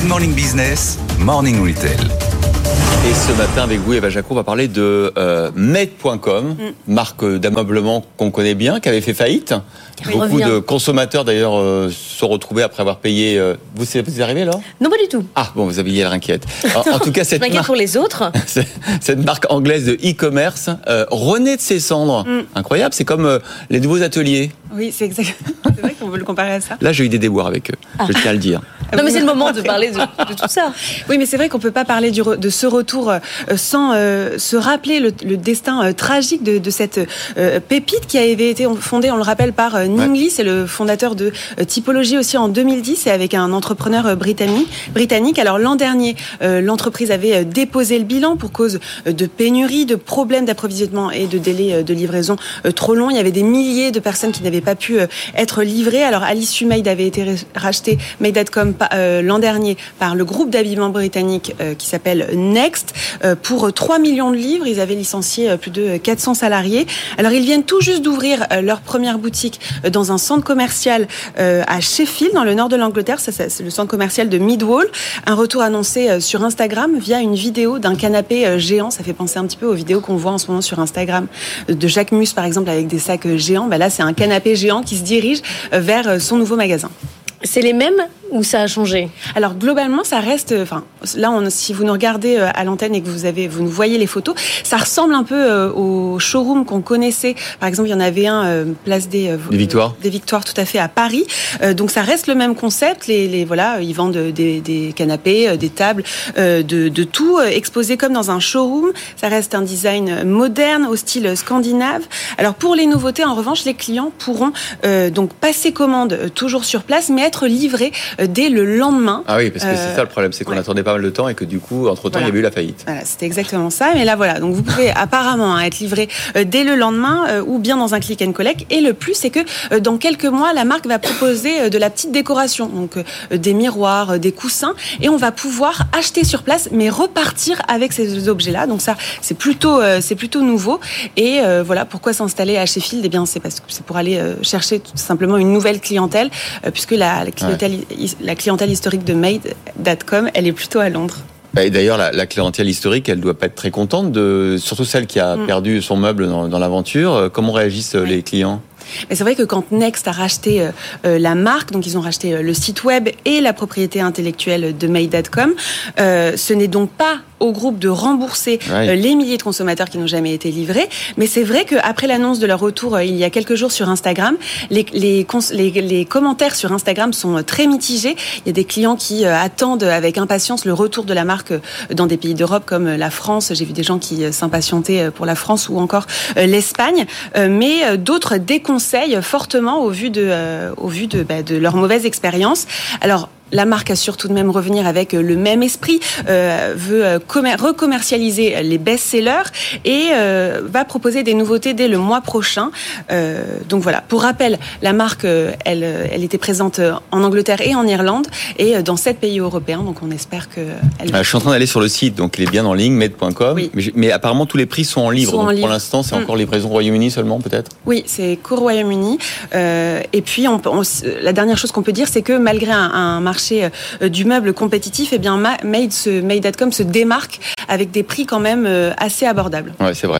Good Morning Business, Morning Retail. Et ce matin, avec vous, Eva Jaco, on va parler de euh, Med.com, marque d'ameublement qu'on connaît bien, qui avait fait faillite. Oui. Beaucoup Revient. de consommateurs, d'ailleurs, euh, se sont retrouvés après avoir payé. euh, vous, c'est- vous y arrivez, là Non, pas du tout. Ah, bon, vous avez l'air inquiète. En, en tout cas, cette marque, pour les autres. cette marque anglaise de e-commerce euh, renaît de ses cendres. Mm. Incroyable, c'est comme euh, les nouveaux ateliers. Oui, c'est exact. C'est vrai qu'on veut le comparer à ça. Là, j'ai eu des déboires avec eux, je tiens à le dire. Non, mais c'est le moment de parler de, de tout ça. Oui, mais c'est vrai qu'on peut pas parler du de ce retour euh, sans euh, se rappeler le, le destin euh, tragique de, de cette euh, pépite qui avait été fondée, on le rappelle, par Ning Lee, c'est le fondateur de Typologie aussi en 2010 et avec un entrepreneur britannique. britannique. Alors l'an dernier, l'entreprise avait déposé le bilan pour cause de pénurie, de problèmes d'approvisionnement et de délais de livraison trop longs. Il y avait des milliers de personnes qui n'avaient pas pu être livrées. Alors à l'issue, Made avait été ré- racheté, Made.com l'an dernier par le groupe d'habillement britannique euh, qui s'appelle Next euh, pour 3 millions de livres. Ils avaient licencié euh, plus de 400 salariés. Alors ils viennent tout juste d'ouvrir euh, leur première boutique euh, dans un centre commercial euh, à Sheffield, dans le nord de l'Angleterre. C'est le centre commercial de Midwall. Un retour annoncé euh, sur Instagram via une vidéo d'un canapé euh, géant. Ça fait penser un petit peu aux vidéos qu'on voit en ce moment sur Instagram euh, de Jacques Mus, par exemple, avec des sacs euh, géants. Ben là, c'est un canapé géant qui se dirige euh, vers euh, son nouveau magasin. C'est les mêmes ou ça a changé Alors globalement, ça reste. Enfin, là, on, si vous nous regardez euh, à l'antenne et que vous avez, vous nous voyez les photos, ça ressemble un peu euh, au showroom qu'on connaissait. Par exemple, il y en avait un euh, place des, euh, Des Victoires. des Victoires, tout à fait à Paris. Euh, donc ça reste le même concept. Les, les voilà, ils vendent des, des canapés, euh, des tables, euh, de, de tout euh, exposé comme dans un showroom. Ça reste un design moderne au style scandinave. Alors pour les nouveautés, en revanche, les clients pourront euh, donc passer commande euh, toujours sur place, mais être livrés euh, dès le lendemain. Ah oui, parce que c'est Euh, ça le problème, c'est qu'on ouais. attendait pas mal de temps et que du coup, entre-temps, Voilà. il y avait eu la faillite. Voilà, c'était exactement ça. Mais là, voilà. Donc, vous pouvez apparemment hein, être livré euh, dès le lendemain euh, ou bien dans un click and collect. Et le plus, c'est que euh, dans quelques mois, la marque va proposer euh, de la petite décoration, donc euh, des miroirs, euh, des coussins, et on va pouvoir acheter sur place, mais repartir avec ces objets-là. Donc ça, c'est plutôt, euh, c'est plutôt nouveau. Et euh, voilà, pourquoi s'installer à Sheffield? Eh bien, c'est parce que c'est pour aller euh, chercher tout simplement une nouvelle clientèle, euh, puisque la, la clientèle, la clientèle historique de Made.com, elle est plutôt à Londres. Bah, Et d'ailleurs, la, la clientèle historique, elle doit pas être très contente, de, surtout celle qui a Mm. perdu son meuble dans, dans l'aventure. Euh, Comment réagissent euh, les clients? Mais c'est vrai que quand Next a racheté euh, euh, la marque, donc ils ont racheté euh, le site web et la propriété intellectuelle de Made.com, euh, ce n'est donc pas au groupe de rembourser Ouais. les milliers de consommateurs qui n'ont jamais été livrés. Mais c'est vrai qu'après l'annonce de leur retour il y a quelques jours sur Instagram, les, les, cons- les, les commentaires sur Instagram sont très mitigés. Il y a des clients qui attendent avec impatience le retour de la marque dans des pays d'Europe comme la France. J'ai vu des gens qui s'impatientaient pour la France ou encore l'Espagne. Mais d'autres déconseillent fortement au vu de, euh, bah, leur mauvaise expérience. La marque assure tout de même revenir avec euh, le même esprit, euh, veut euh, commer- recommercialiser les best-sellers et euh, va proposer des nouveautés dès le mois prochain. Euh, donc voilà, pour rappel, la marque, euh, elle, elle était présente en Angleterre et en Irlande et dans sept pays européens. Donc on espère que elle Euh, Je suis en train d'aller sur le site, donc il est bien en ligne, med.com. Oui. Mais, apparemment, tous les prix sont en livre. Sont en donc livre. pour l'instant, c'est Mm. encore livraison Royaume-Uni seulement, peut-être? Oui, c'est qu'au Royaume-Uni. Euh, et puis, on, on la dernière chose qu'on peut dire, c'est que malgré un, un marché euh, du meuble compétitif, eh bien, Made.com se démarque avec des prix quand même euh, assez abordables. C'est vrai.